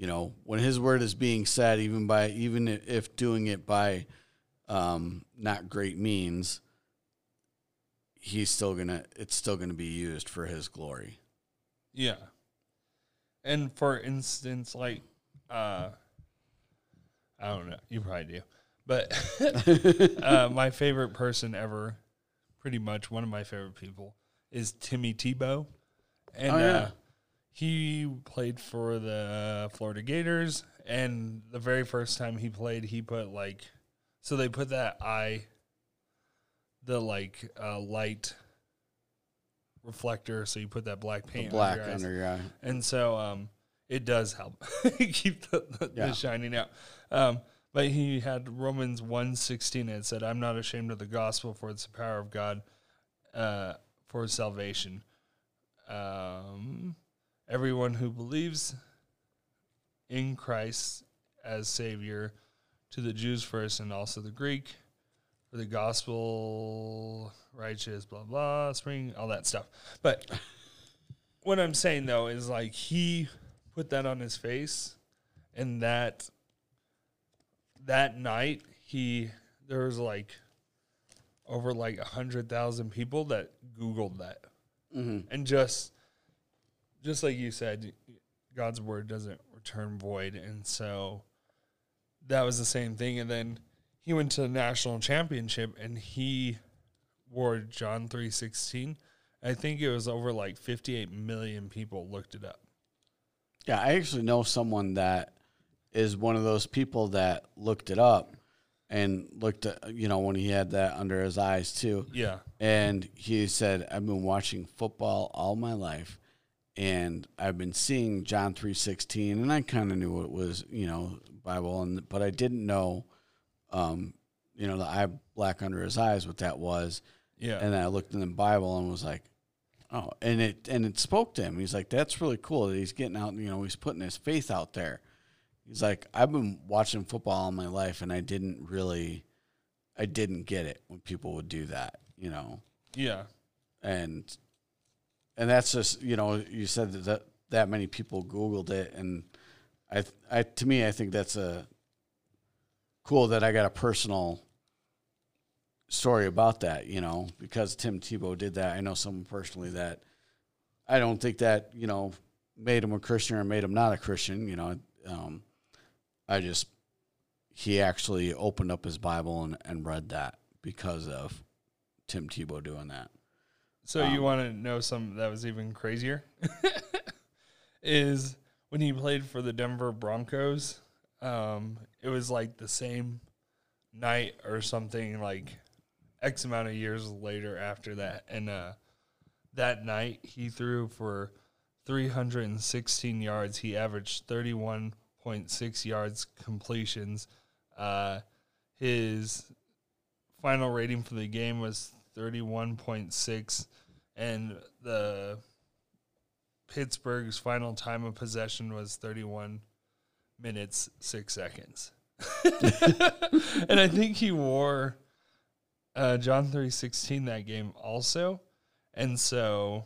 you know when his word is being said even by even if doing it by um, not great means, he's still gonna it's still gonna be used for his glory. Yeah. And for instance, like uh I don't know, you probably do. But uh, my favorite person ever, pretty much one of my favorite people, is Timmy Tebow. And Oh, yeah. uh, he played for the Florida Gators and the very first time he played he put like so they put that eye the like uh, light reflector so you put that black The paint black under your under your eye. And so um, it does help keep the, the, Yeah. the shining out. Um, but he had Romans 1.16 and it said, I'm not ashamed of the gospel for it's the power of God uh, for salvation. Um, everyone who believes in Christ as Savior, to the Jews first and also the Greek, for the gospel, righteous, blah, blah, spring, all that stuff. But what I'm saying though is like he put that on his face, and that that night he there was like over like a hundred thousand people that Googled that, Mm-hmm. and just just like you said, God's word doesn't return void, and so that was the same thing. And then he went to the national championship, and he wore John three sixteen. I think it was over like 58 million people looked it up. Yeah, I actually know someone that is one of those people that looked it up and looked at you know when he had that under his eyes too. Yeah. And he said, I've been watching football all my life and I've been seeing John 3.16 and I kind of knew it was, you know, Bible and but I didn't know um, you know, the eye black under his eyes what that was. Yeah. And then I looked in the Bible and was like, oh, and it and it spoke to him. He's like, that's really cool that he's getting out. You know, he's putting his faith out there. He's like, I've been watching football all my life, and I didn't really, I didn't get it when people would do that. You know, yeah. and and that's just you know, you said that that, that many people Googled it, and I, I to me, I think that's a cool that I got a personal story about that, you know, because Tim Tebow did that. I know someone personally that I don't think that, you know, made him a Christian or made him not a Christian, you know. Um, I just, he actually opened up his Bible and, and read that because of Tim Tebow doing that. So you Um, want to know something that was even crazier? is when he played for the Denver Broncos, um, it was like the same night or something like X amount of years later after that. And uh, that night he threw for 316 yards. He averaged 31.6 yards completions. Uh, his final rating for the game was 31.6 and the Pittsburgh's final time of possession was 31 minutes 6 seconds. and I think he wore uh, John 316 that game also. And so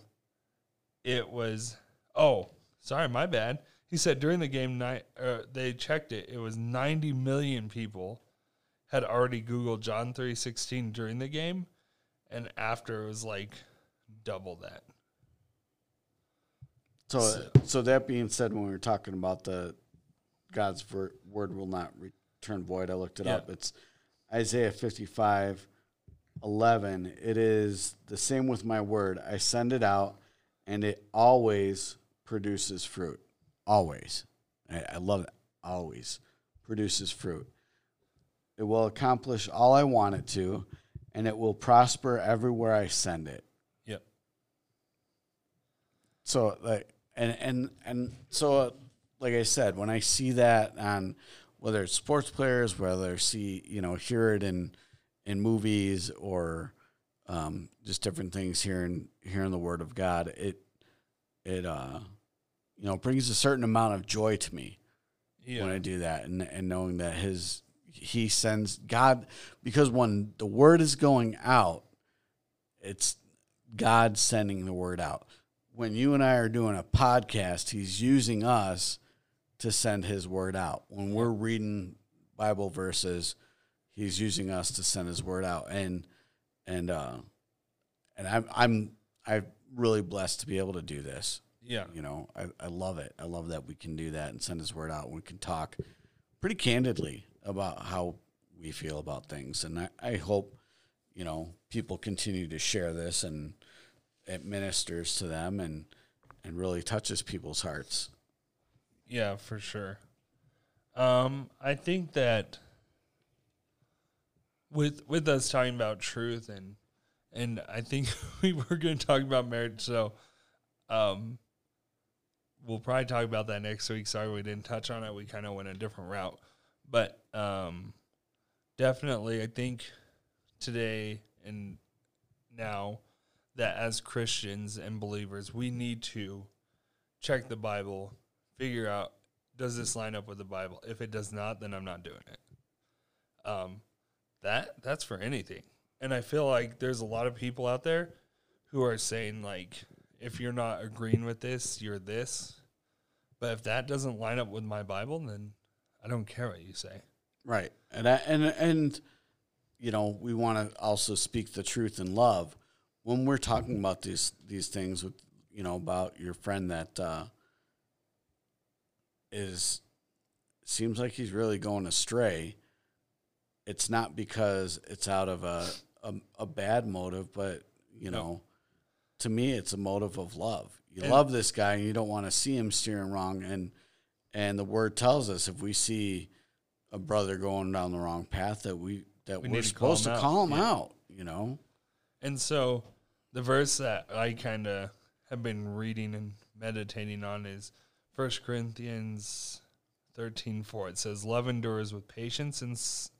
it was oh, sorry, my bad. He said during the game night uh, they checked it. It was 90 million people had already googled John 316 during the game and after it was like double that. So, so that being said, when we were talking about the God's ver- word will not return void, I looked it Yeah. up. It's Isaiah 55, 11. It is the same with my word. I send it out, and it always produces fruit. Always. I, I love it. Always produces fruit. It will accomplish all I want it to, and it will prosper everywhere I send it. Yep. So like and and and so uh, like I said, when I see that on whether it's sports players, whether I see you know hear it in in movies or um, just different things here in here in the Word of God, it it uh you know brings a certain amount of joy to me Yeah. when I do that, and and knowing that His He sends God because when the word is going out, it's God sending the word out. When you and I are doing a podcast, He's using us to send His word out. When we're reading Bible verses, He's using us to send His word out, and and uh, and I'm I'm I'm really blessed to be able to do this. yeah. You know, I, I love it. I love that we can do that and send his word out. We can talk pretty candidly about how we feel about things. And I, I hope, you know, people continue to share this and it ministers to them and, and really touches people's hearts. Yeah, for sure. Um, I think that with with us talking about truth and and I think we were going to talk about marriage, so um, we'll probably talk about that next week. Sorry we didn't touch on it. We kind of went a different route, but um, definitely I think today and now that as Christians and believers we need to check the Bible, figure out does this line up with the Bible? If it does not, then I'm not doing it. Um, that that's for anything. And I feel like there's a lot of people out there who are saying like, if you're not agreeing with this, you're this. But if that doesn't line up with my Bible, then I don't care what you say. Right. And I, and and you know, we want to also speak the truth in love when we're talking about these these things with you know about your friend that uh is seems like he's really going astray. It's not because it's out of a a, a bad motive, but you No. know, to me, it's a motive of love. You And- love this guy, and you don't want to see him steering wrong. And and the word tells us if we see a brother going down the wrong path, that we that We are supposed to call him Yeah. out. You know, And so the verse that I kind of have been reading and meditating on is 1 Corinthians 13 4. It says, Love endures with patience and s-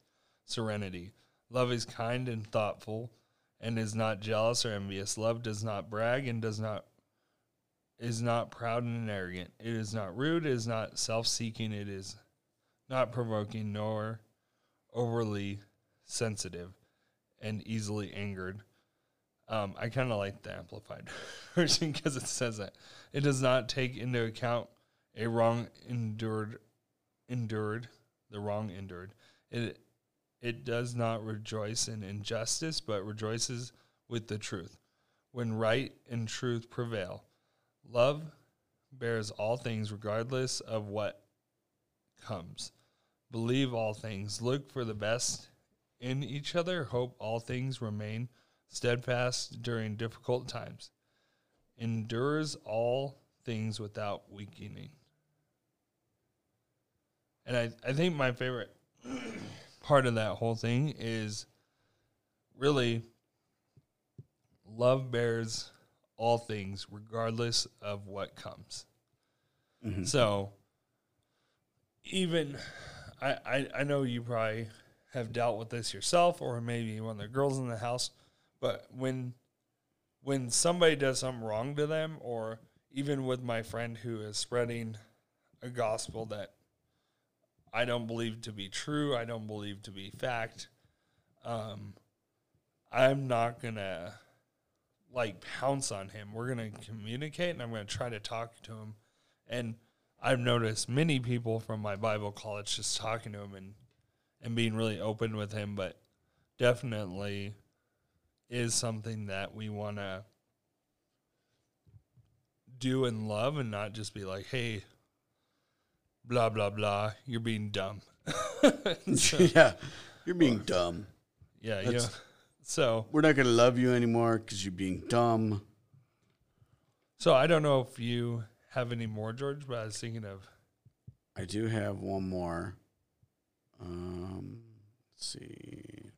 serenity. Love is kind and thoughtful and is not jealous or envious. Love does not brag and does not is not proud and arrogant. It is not rude, it is not self-seeking, it is not provoking nor overly sensitive and easily angered. Um, I kind of like the amplified version because it says that it does not take into account a wrong endured, endured, the wrong endured. It it does not rejoice in injustice, but rejoices with the truth. When right and truth prevail, love bears all things, regardless of what comes. Believe all things. Look for the best in each other, hope all things remain steadfast during difficult times, endures all things without weakening. And I, I think my favorite part of that whole thing is really love bears all things regardless of what comes. So even I, I I know you probably have dealt with this yourself or maybe one of the girls in the house, but when when somebody does something wrong to them or even with my friend who is spreading a gospel that I don't believe to be true, I don't believe to be fact, um, I'm not gonna like pounce on him. We're gonna communicate, and I'm gonna try to talk to him. And I've noticed many people from my Bible college just talking to him and and being really open with him, but definitely is something that we want to do and love, and not just be like, "Hey, blah blah blah, you're being dumb." So, yeah, you're being dumb. yeah, yeah. That's- So We're not gonna love you anymore because you're being dumb. So I don't know if you have any more, George, but I was thinking of I do have one more. Um, let's see.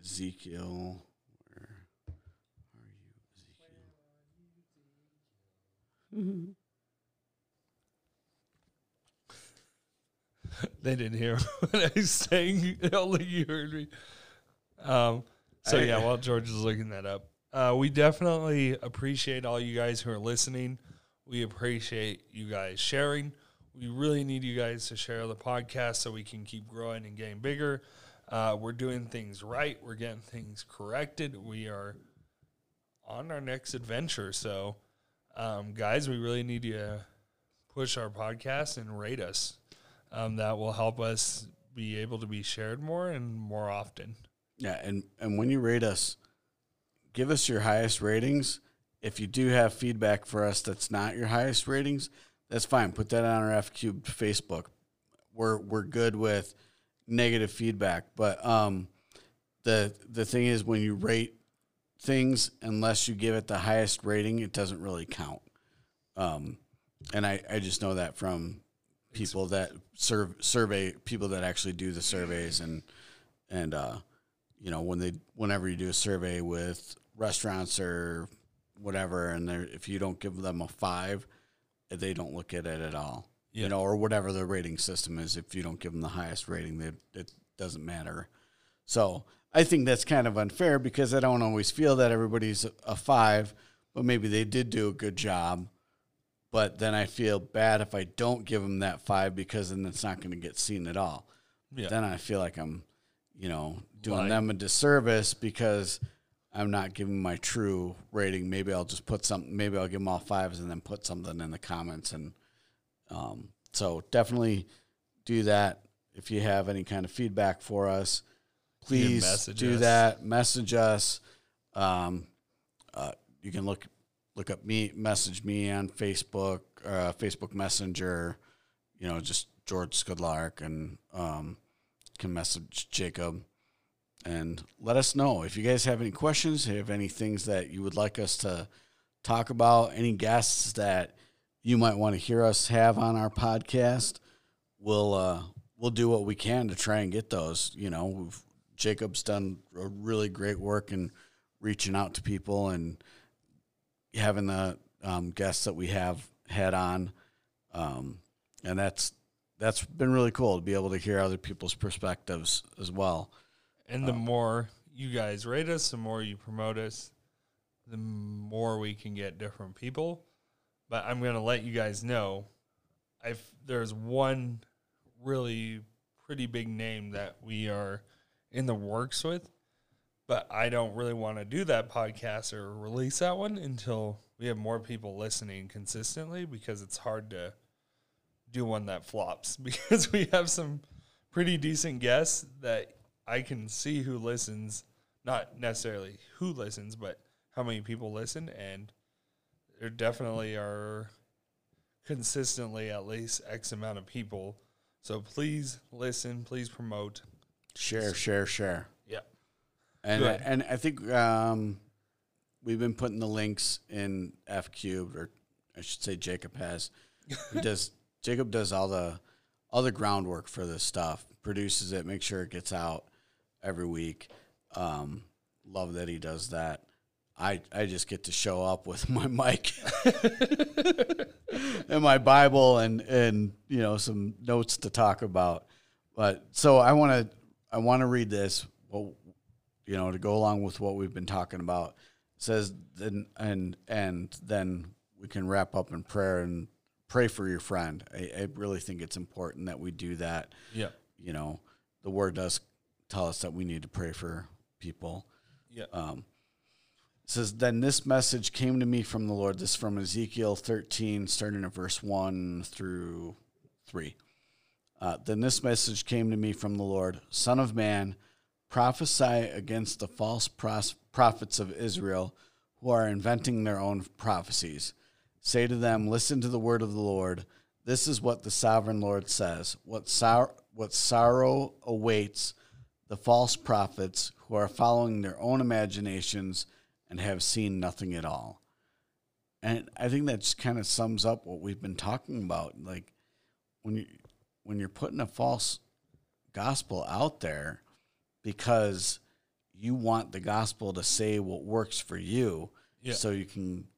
Ezekiel. Where are you, Ezekiel? they didn't hear what I was saying. Only you heard me. Um, so yeah, while George is looking that up, uh, we definitely appreciate all you guys who are listening. We appreciate you guys sharing. We really need you guys to share the podcast so we can keep growing and getting bigger. Uh, we're doing things right. We're getting things corrected. We are on our next adventure. So, um, guys, we really need you to push our podcast and rate us. Um, that will help us be able to be shared more and more often. Yeah, and and when you rate us, give us your highest ratings. If you do have feedback for us that's not your highest ratings, that's fine. Put that on our F Cubed Facebook. We're we're good with negative feedback, but um, the the thing is when you rate things, unless you give it the highest rating, it doesn't really count. Um, and I I just know that from people that serve survey people that actually do the surveys and and uh you know when they whenever you do a survey with restaurants or whatever and they if you don't give them a five they don't look at it at all. Yeah. you know or whatever the rating system is if you don't give them the highest rating they, it doesn't matter. So i think that's kind of unfair because i don't always feel that everybody's a, a five but maybe they did do a good job but then i feel bad if i don't give them that five because then it's not going to get seen at all Yeah. then I feel like I'm, you know, doing Lying. them a disservice because I'm not giving my true rating. Maybe I'll just put something. Maybe I'll give them all fives and then put something in the comments. And um, so definitely do that. If you have any kind of feedback for us, please do us. that. Message us. Um, uh, you can look look up me, message me on Facebook, uh, Facebook Messenger. You know, just George Skudlark, and um, can message Jacob and let us know if you guys have any questions, have any things that you would like us to talk about, any guests that you might want to hear us have on our podcast. We'll uh, we'll do what we can to try and get those. You know, Jacob's done a really great work in reaching out to people and having the um, guests that we have had on, um, and that's that's been really cool to be able to hear other people's perspectives as well. And the more you guys rate us, the more you promote us, the more we can get different people. But I'm going to let you guys know if there's one really pretty big name that we are in the works with, but I don't really want to do that podcast or release that one until we have more people listening consistently because it's hard to do one that flops because we have some pretty decent guests that I can see who listens, not necessarily who listens, but how many people listen, and there definitely are consistently at least X amount of people So please listen, please promote. Share, share, share. And Good. and I think um, we've been putting the links in F cubed, or I should say Jacob has. He does Jacob does all the all the groundwork for this stuff, produces it, makes sure it gets out every week. Um, love that he does that. I I just get to show up with my mic and my Bible and and you know some notes to talk about. But so I want to I want to read this. Well, you know, to go along with what we've been talking about. It says then and and then we can wrap up in prayer and pray for your friend. I, I really think it's important that we do that. Yeah. You know, the word does tell us that we need to pray for people. Yeah. Um, says, Then this message came to me from the Lord. This is from Ezekiel 13, starting at verse 1 through 3. Uh, then this message came to me from the Lord Son of man, prophesy against the false prophets of Israel who are inventing their own prophecies. Say to them, Listen to the word of the Lord. This is what the sovereign Lord says. What, sor- what sorrow awaits the false prophets who are following their own imaginations and have seen nothing at all. And I think that just kind of sums up what we've been talking about. Like when you when you're putting a false gospel out there because you want the gospel to say what works for you Yeah. so you can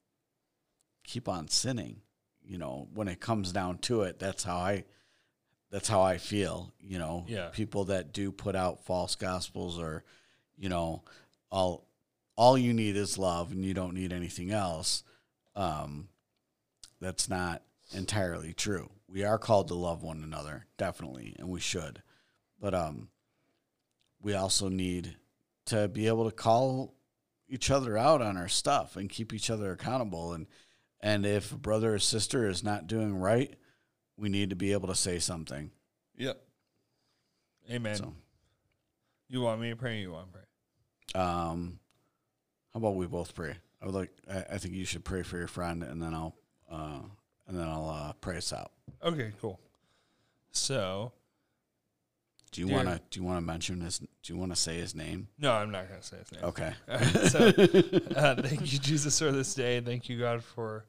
keep on sinning. You know, when it comes down to it, that's how I that's how I feel, you know. Yeah. People that do put out false gospels or, you know, all all you need is love and you don't need anything else. Um that's not entirely true. We are called to love one another, definitely, and we should. But um we also need to be able to call each other out on our stuff and keep each other accountable and and if a brother or sister is not doing right, we need to be able to say something. Yep. Amen. So, You want me to pray? Or you want to pray? um, how about we both pray? I would like. I, I think you should pray for your friend, and then I'll, uh, and then I'll uh, pray us out. Okay, cool. So Do you want to? Do you want to mention his? Do you want to say his name? no, I'm not gonna say his name. Okay. Right, so uh, thank you, Jesus, for this day. Thank you, God, for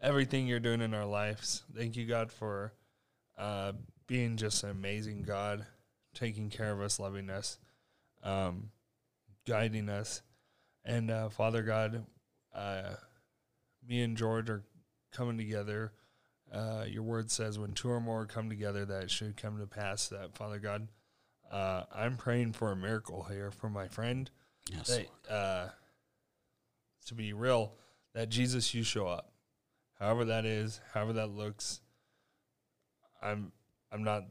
everything you're doing in our lives. Thank you, God, for uh, being just an amazing God, taking care of us, loving us, um, guiding us. And uh, Father God, uh, me and George are coming together. Uh, your word says, when two or more come together, that it should come to pass. That Father God, uh, I'm praying for a miracle here for my friend Yes. that uh, to be real, that Jesus, you show up, however that is, however that looks. I'm I'm not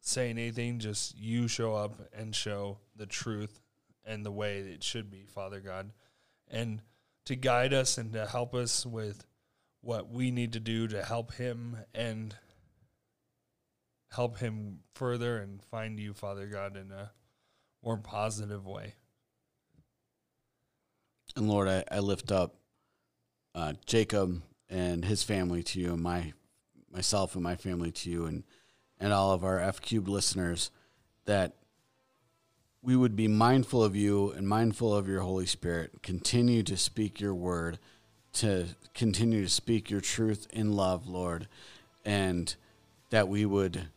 saying anything. Just you show up and show the truth and the way it should be, Father God, and to guide us and to help us with what we need to do to help him and help him further and find you, Father God, in a more positive way. And Lord, I, I lift up uh, Jacob and his family to you, and my myself and my family to you, and and all of our F cubed listeners, that we would be mindful of you and mindful of your Holy Spirit. Continue to speak your word, to continue to speak your truth in love, Lord, and that we would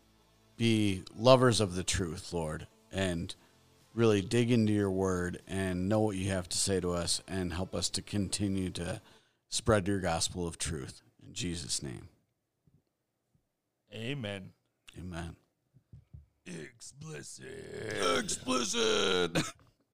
be lovers of the truth, Lord, and really dig into your word and know what you have to say to us and help us to continue to spread your gospel of truth. In Jesus' name, Amen. amen. Explicit. Explicit.